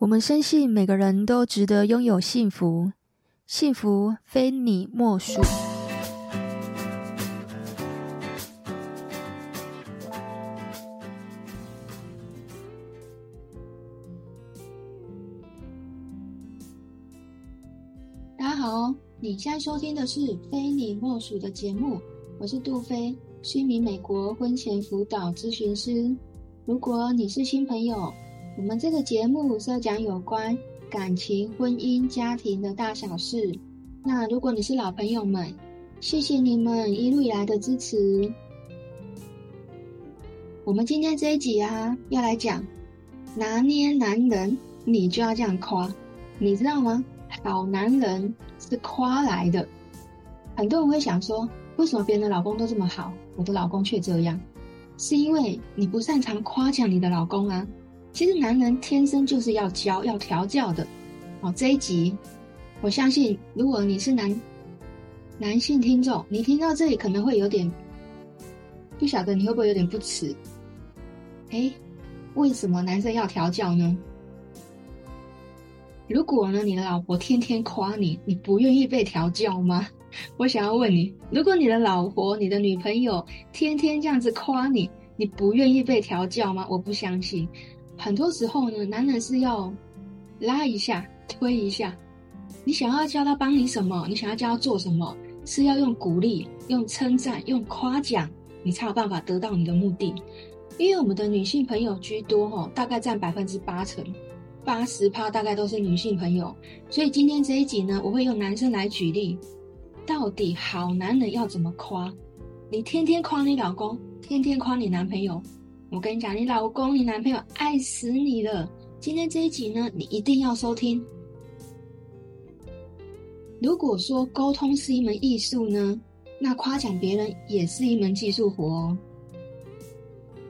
我们深信每个人都值得拥有幸福，幸福非你莫属。大家好，你现在收听的是《非你莫属》的节目，我是杜菲，是一名美国婚前辅导咨询师。如果你是新朋友，我们这个节目是要讲有关感情、婚姻、家庭的大小事。那如果你是老朋友们，谢谢你们一路以来的支持。我们今天这一集啊，要来讲拿捏男人，你就要这样夸，你知道吗？好男人是夸来的。很多人会想说，为什么别人的老公都这么好，我的老公却这样？是因为你不擅长夸奖你的老公啊。其实男人天生就是要教、要调教的。哦，这一集，我相信如果你是男男性听众，你听到这里可能会有点不晓得，你会不会有点不齿？哎，为什么男生要调教呢？如果呢，你的老婆天天夸你，你不愿意被调教吗？我想要问你，如果你的老婆、你的女朋友天天这样子夸你，你不愿意被调教吗？我不相信。很多时候呢，男人是要拉一下、推一下。你想要叫他帮你什么？你想要叫他做什么？是要用鼓励、用称赞、用夸奖，你才有办法得到你的目的。因为我们的女性朋友居多，哈，大概占百分之八成，八十趴大概都是女性朋友。所以今天这一集呢，我会用男生来举例，到底好男人要怎么夸？你天天夸你老公，天天夸你男朋友。我跟你讲，你老公、你男朋友爱死你了。今天这一集呢，你一定要收听。如果说沟通是一门艺术呢，那夸奖别人也是一门技术活哦。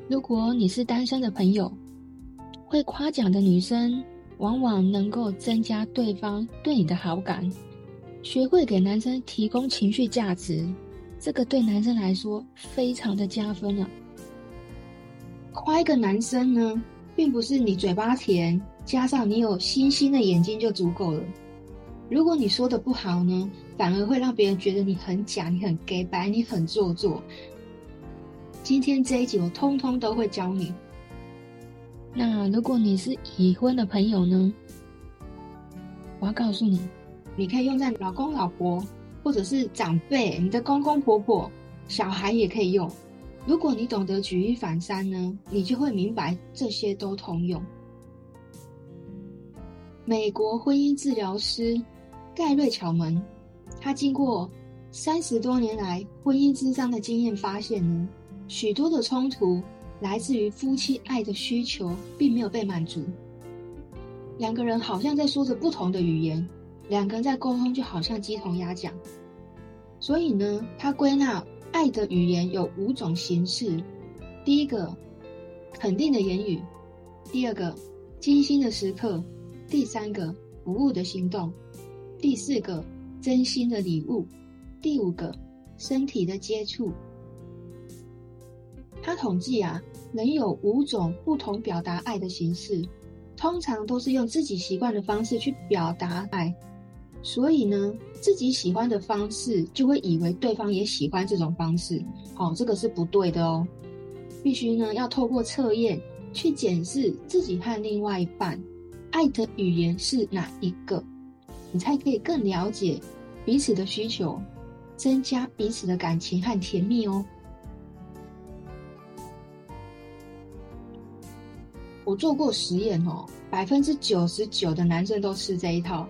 如果你是单身的朋友，会夸奖的女生，往往能够增加对方对你的好感。学会给男生提供情绪价值，这个对男生来说非常的加分了。夸一个男生呢，并不是你嘴巴甜，加上你有星星的眼睛就足够了。如果你说的不好呢，反而会让别人觉得你很假，你很潔白，你很做作。今天这一集我通通都会教你。那如果你是已婚的朋友呢，我要告诉你，你可以用在老公、老婆，或者是长辈，你的公公婆婆、小孩也可以用。如果你懂得举一反三呢，你就会明白这些都通用。美国婚姻治疗师盖瑞巧门，他经过三十多年来婚姻之商的经验发现呢，许多的冲突来自于夫妻爱的需求并没有被满足，两个人好像在说着不同的语言，两个人在沟通就好像鸡同鸭讲，所以呢，他归纳。爱的语言有五种形式：第一个，肯定的言语；第二个，精心的时刻；第三个，服务的行动；第四个，真心的礼物；第五个，身体的接触。他统计啊，人有五种不同表达爱的形式，通常都是用自己习惯的方式去表达爱。所以呢，自己喜欢的方式，就会以为对方也喜欢这种方式。好，这个是不对的哦。必须呢，要透过测验去检视自己和另外一半爱的语言是哪一个，你才可以更了解彼此的需求，增加彼此的感情和甜蜜哦。我做过实验哦，百分之九十九的男生都吃这一套。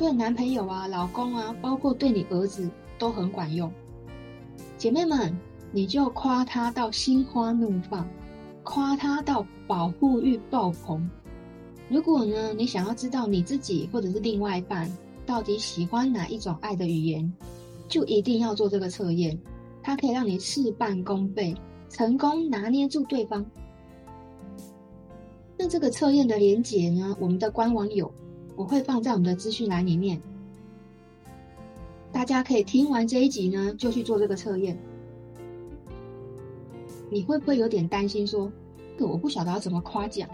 对男朋友啊、老公啊，包括对你儿子都很管用。姐妹们，你就夸他到心花怒放，夸他到保护欲爆棚。如果呢，你想要知道你自己或者是另外一半到底喜欢哪一种爱的语言，就一定要做这个测验，它可以让你事半功倍，成功拿捏住对方。那这个测验的连结呢，我们的官网有。我会放在我们的资讯栏里面，大家可以听完这一集呢，就去做这个测验。你会不会有点担心说，这我不晓得要怎么夸奖？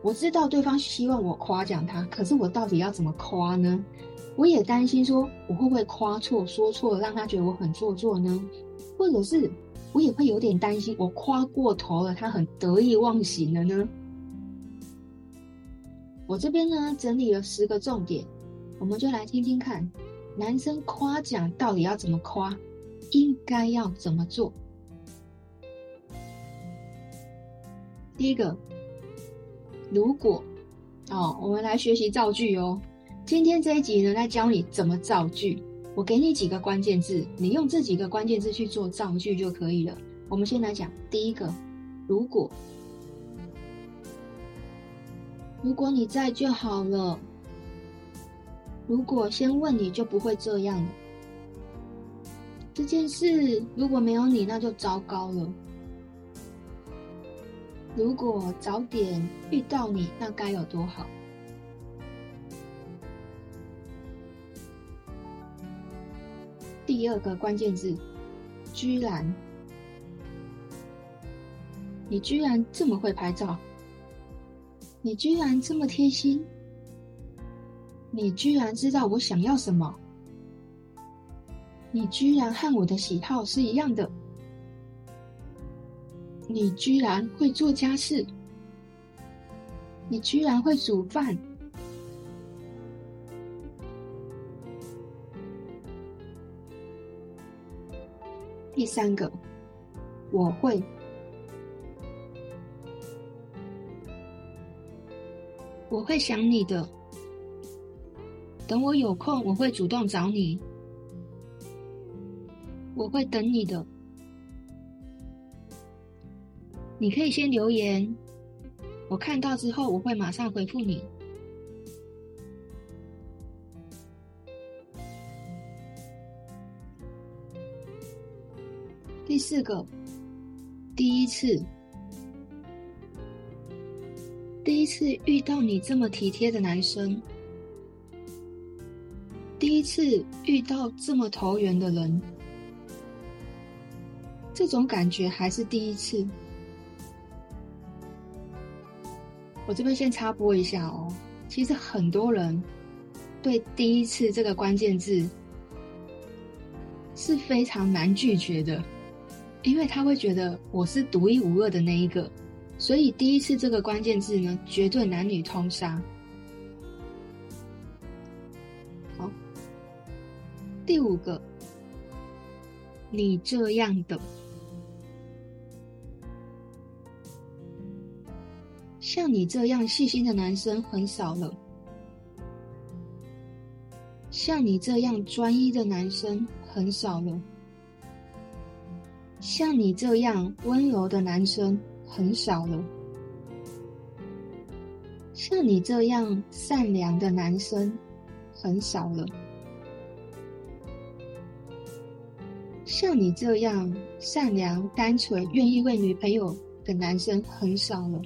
我知道对方希望我夸奖他，可是我到底要怎么夸呢？我也担心说我会不会夸错、说错了，让他觉得我很做作呢？或者是我也会有点担心，我夸过头了，他很得意忘形了呢？我这边呢整理了十个重点，我们就来听听看，男生夸奖到底要怎么夸，应该要怎么做？第一个。如果，哦，我们来学习造句哦。今天这一集呢，来教你怎么造句。我给你几个关键字，你用这几个关键字去做造句就可以了。我们先来讲第一个，如果，如果你在就好了。如果先问你就不会这样。这件事如果没有你，那就糟糕了。如果早点遇到你，那该有多好。第二个关键字，居然，你居然这么会拍照，你居然这么贴心，你居然知道我想要什么，你居然和我的喜好是一样的。你居然会做家事，你居然会煮饭。第三个，我会，我会想你的。等我有空，我会主动找你。我会等你的。你可以先留言，我看到之后我会马上回复你。第四个，第一次，次遇到你这么体贴的男生，第一次遇到这么投缘的人，这种感觉还是第一次。我这边先插播一下哦，其实很多人对“第一次”这个关键字是非常难拒绝的，因为他会觉得我是独一无二的那一个，所以“第一次”这个关键字呢，绝对男女通杀。好，第五个，你这样的。像你这样细心的男生很少了，像你这样专一的男生很少了，像你这样温柔的男生很少了，像你这样善良的男生很少了，像你这样善良、单纯、愿意为女朋友的男生很少了。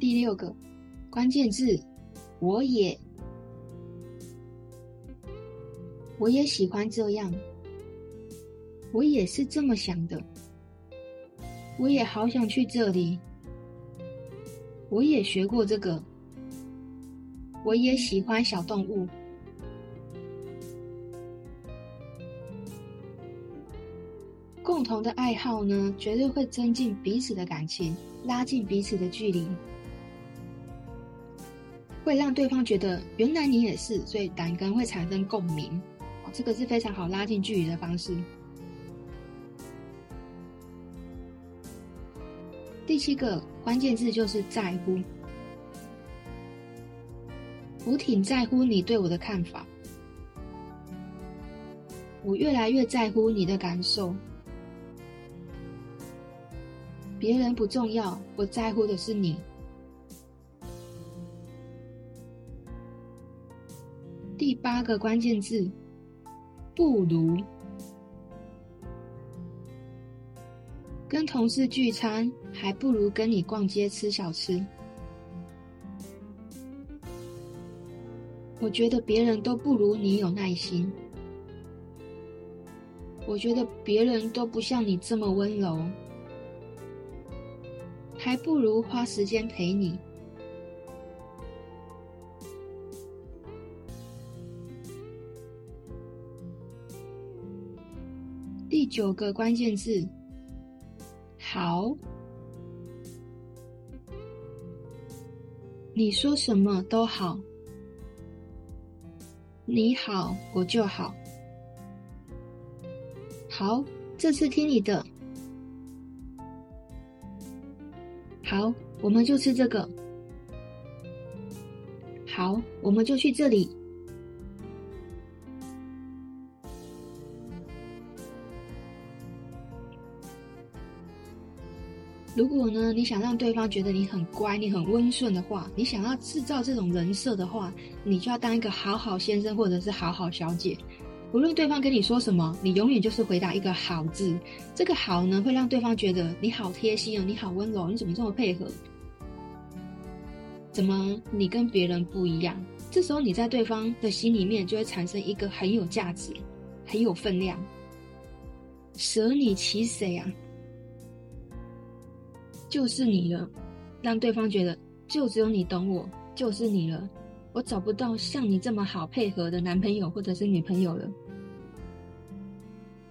第六个关键字，我也，我也喜欢这样，我也是这么想的，我也好想去这里，我也学过这个，我也喜欢小动物。共同的爱好呢，绝对会增进彼此的感情，拉近彼此的距离。会让对方觉得原来你也是，所以两个人会产生共鸣，这个是非常好拉近距离的方式。第七个关键字就是在乎，我挺在乎你对我的看法，我越来越在乎你的感受，别人不重要，我在乎的是你。第八个关键字，不如跟同事聚餐，还不如跟你逛街吃小吃。我觉得别人都不如你有耐心，我觉得别人都不像你这么温柔，还不如花时间陪你。第九个关键字，好。你说什么都好，你好我就好。好，这次听你的。好，我们就吃这个。好，我们就去这里。如果呢，你想让对方觉得你很乖，你很温顺的话，你想要制造这种人设的话，你就要当一个好好先生或者是好好小姐。无论对方跟你说什么，你永远就是回答一个好字。这个好呢，会让对方觉得你好贴心哦，你好温柔，你怎么这么配合？怎么你跟别人不一样？这时候你在对方的心里面就会产生一个很有价值、很有分量。舍你其谁啊？就是你了，让对方觉得就只有你懂我，就是你了。我找不到像你这么好配合的男朋友或者是女朋友了。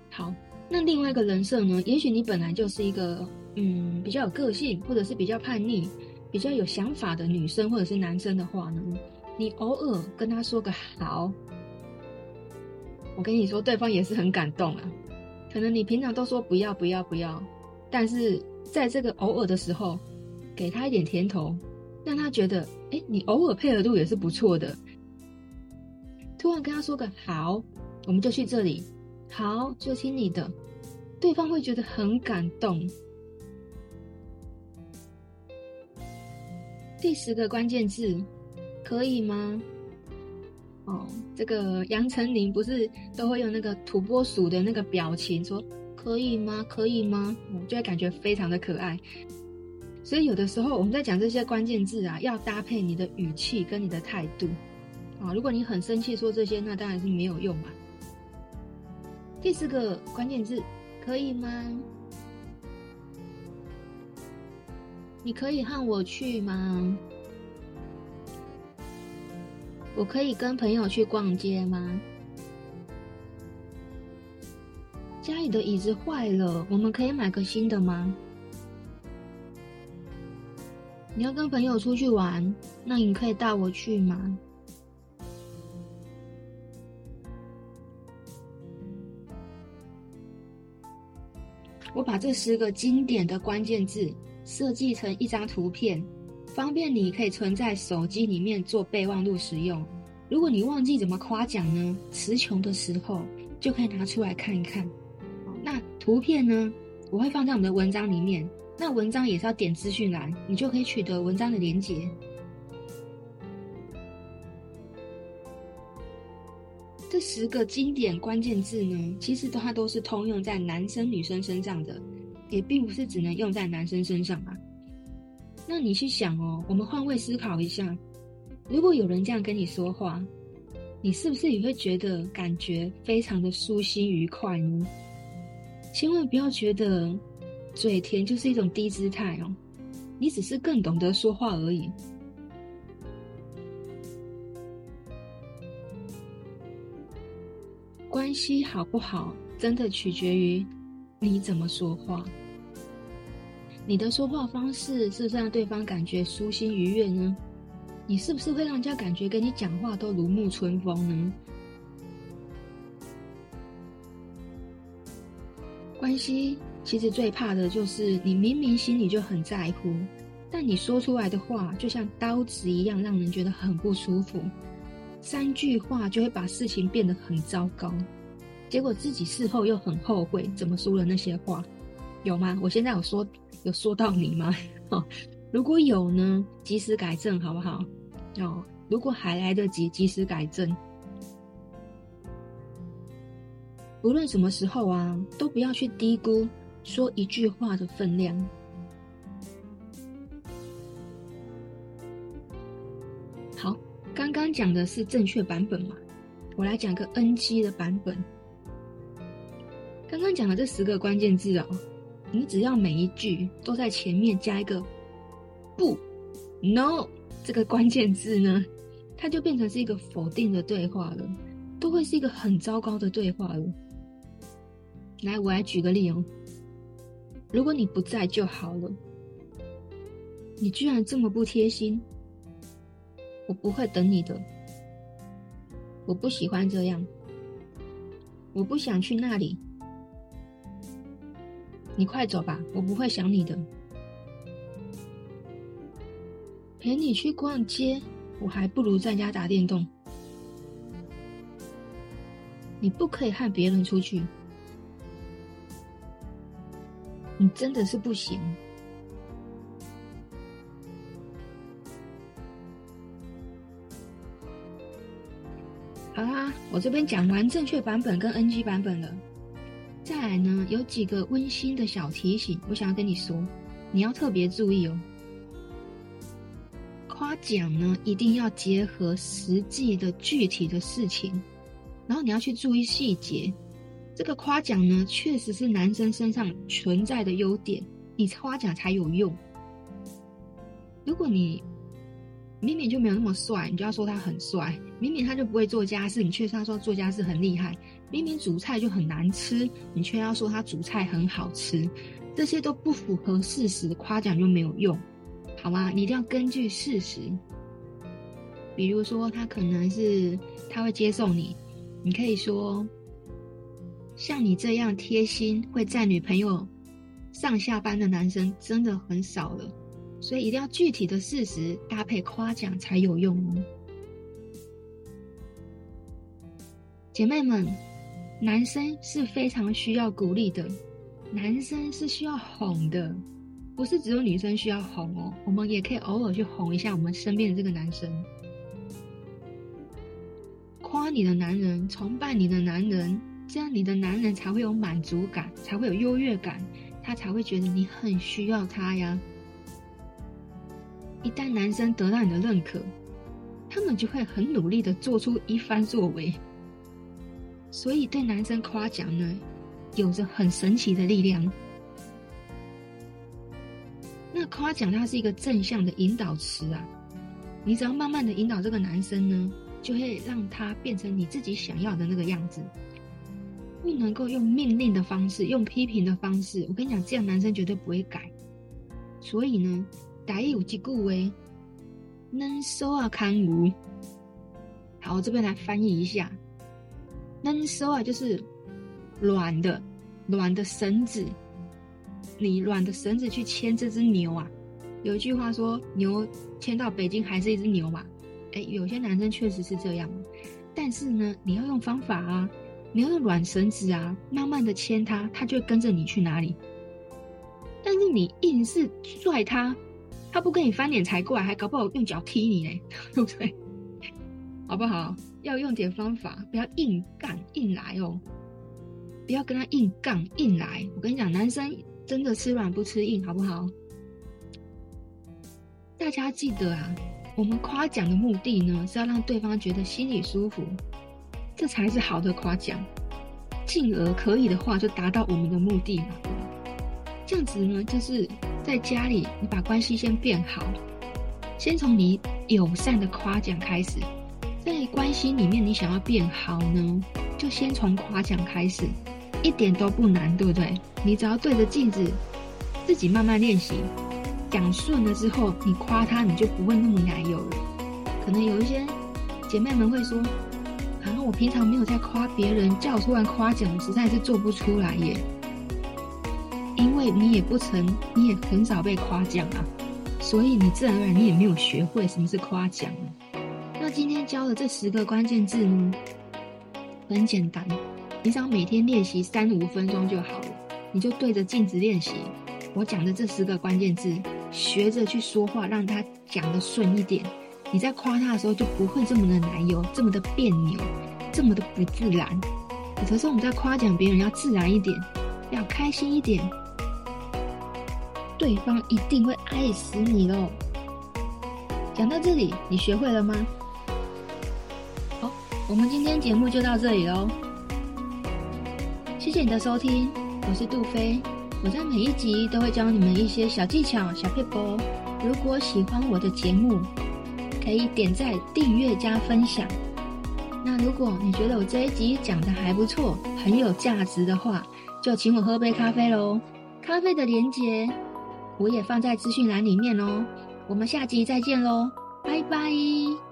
好，那另外一个人设呢？也许你本来就是一个嗯比较有个性，或者是比较叛逆、比较有想法的女生或者是男生的话呢，你偶尔跟他说个好，我跟你说，对方也是很感动啊。可能你平常都说不要不要不要，但是。在这个偶尔的时候，给他一点甜头，让他觉得，哎，你偶尔配合度也是不错的。突然跟他说个好，我们就去这里，好，就听你的，对方会觉得很感动。第十个关键字，可以吗？哦，这个杨丞琳不是都会用那个土拨鼠的那个表情说。可以吗？可以吗？我就会感觉非常的可爱。所以有的时候我们在讲这些关键字啊，要搭配你的语气跟你的态度啊。如果你很生气说这些，那当然是没有用嘛。第四个关键字，可以吗？你可以和我去吗？我可以跟朋友去逛街吗？家里的椅子坏了，我们可以买个新的吗？你要跟朋友出去玩，那你可以带我去吗？我把这十个经典的关键字设计成一张图片，方便你可以存在手机里面做备忘录使用。如果你忘记怎么夸奖呢？词穷的时候就可以拿出来看一看。那图片呢，我会放在我们的文章里面。那文章也是要点资讯栏，你就可以取得文章的连接。这十个经典关键字呢，其实它都是通用在男生女生身上的，也并不是只能用在男生身上啊。那你去想哦，我们换位思考一下，如果有人这样跟你说话，你是不是也会觉得感觉非常的舒心愉快呢？千万不要觉得嘴甜就是一种低姿态哦，你只是更懂得说话而已。关系好不好，真的取决于你怎么说话。你的说话方式是不是让对方感觉舒心愉悦呢？你是不是会让人家感觉跟你讲话都如沐春风呢？关系其实最怕的就是你明明心里就很在乎，但你说出来的话就像刀子一样，让人觉得很不舒服。三句话就会把事情变得很糟糕，结果自己事后又很后悔怎么说了那些话，有吗？我现在有说有说到你吗？哦，如果有呢，及时改正好不好？哦，如果还来得及，及时改正。无论什么时候啊，都不要去低估说一句话的分量。好，刚刚讲的是正确版本嘛，我来讲个 NG 的版本。刚刚讲的这十个关键字哦，你只要每一句都在前面加一个不，no 这个关键字呢，它就变成是一个否定的对话了，都会是一个很糟糕的对话了。来，我来举个例哦。如果你不在就好了，你居然这么不贴心，我不会等你的，我不喜欢这样，我不想去那里，你快走吧，我不会想你的。陪你去逛街，我还不如在家打电动。你不可以和别人出去。你真的是不行。好啦，我这边讲完正确版本跟 NG 版本了。再来呢，有几个温馨的小提醒，我想要跟你说，你要特别注意哦。夸奖呢，一定要结合实际的具体的事情，然后你要去注意细节。这个夸奖呢，确实是男生身上存在的优点，你夸奖才有用。如果你明明就没有那么帅，你就要说他很帅；明明他就不会做家事，你却说他说做家事很厉害；明明煮菜就很难吃，你却要说他煮菜很好吃。这些都不符合事实，夸奖就没有用，好吗？你一定要根据事实。比如说，他可能是他会接送你，你可以说。像你这样贴心会载女朋友上下班的男生真的很少了，所以一定要具体的事实搭配夸奖才有用哦。姐妹们，男生是非常需要鼓励的，男生是需要哄的，不是只有女生需要哄哦，我们也可以偶尔去哄一下我们身边的这个男生，夸你的男人，崇拜你的男人。这样你的男人才会有满足感，才会有优越感，他才会觉得你很需要他呀。一旦男生得到你的认可，他们就会很努力的做出一番作为。所以对男生夸奖呢，有着很神奇的力量。那夸奖它是一个正向的引导词啊，你只要慢慢的引导这个男生呢，就会让他变成你自己想要的那个样子。不能够用命令的方式，用批评的方式。我跟你讲，这样男生绝对不会改。所以呢，台语有一句话，能收啊看无。好，我这边来翻译一下，能收啊就是软的，软的绳子。你软的绳子去牵这只牛啊？有一句话说，牛牵到北京还是一只牛嘛？哎，有些男生确实是这样，但是呢，你要用方法啊。你要用软绳子啊，慢慢的牵它，它就会跟着你去哪里。但是你硬是拽它，它不跟你翻脸才怪，还搞不好用脚踢你呢，对不对？好不好？要用点方法，不要硬干硬来哦，不要跟他硬杠硬来。我跟你讲，男生真的吃软不吃硬，好不好？大家记得啊，我们夸奖的目的呢，是要让对方觉得心里舒服。这才是好的夸奖，进而可以的话就达到我们的目的嘛。这样子呢，就是在家里你把关系先变好，先从你友善的夸奖开始，在关系里面你想要变好呢，就先从夸奖开始，一点都不难，对不对？你只要对着镜子自己慢慢练习，讲顺了之后，你夸他你就不会那么奶油了。可能有一些姐妹们会说。然后我平常没有在夸别人，叫我突然夸奖，我实在是做不出来耶。因为你也不曾，你也很少被夸奖啊，所以你自然而然你也没有学会什么是夸奖。那今天教的这十个关键字呢，很简单，你只要每天练习三五分钟就好了。你就对着镜子练习，我讲的这十个关键字，学着去说话，让他讲得顺一点。你在夸他的时候就不会这么的奶油，这么的别扭，这么的不自然。有的时候我们在夸奖别人要自然一点，要开心一点，对方一定会爱死你喽。讲到这里，你学会了吗？好，我们今天节目就到这里喽。谢谢你的收听，我是杜菲，我在每一集都会教你们一些小技巧、小撇步。如果喜欢我的节目，可以点赞、订阅、加分享。那如果你觉得我这一集讲的还不错，很有价值的话，就请我喝杯咖啡喽。咖啡的连接我也放在资讯栏里面哦。我们下集再见喽，拜拜。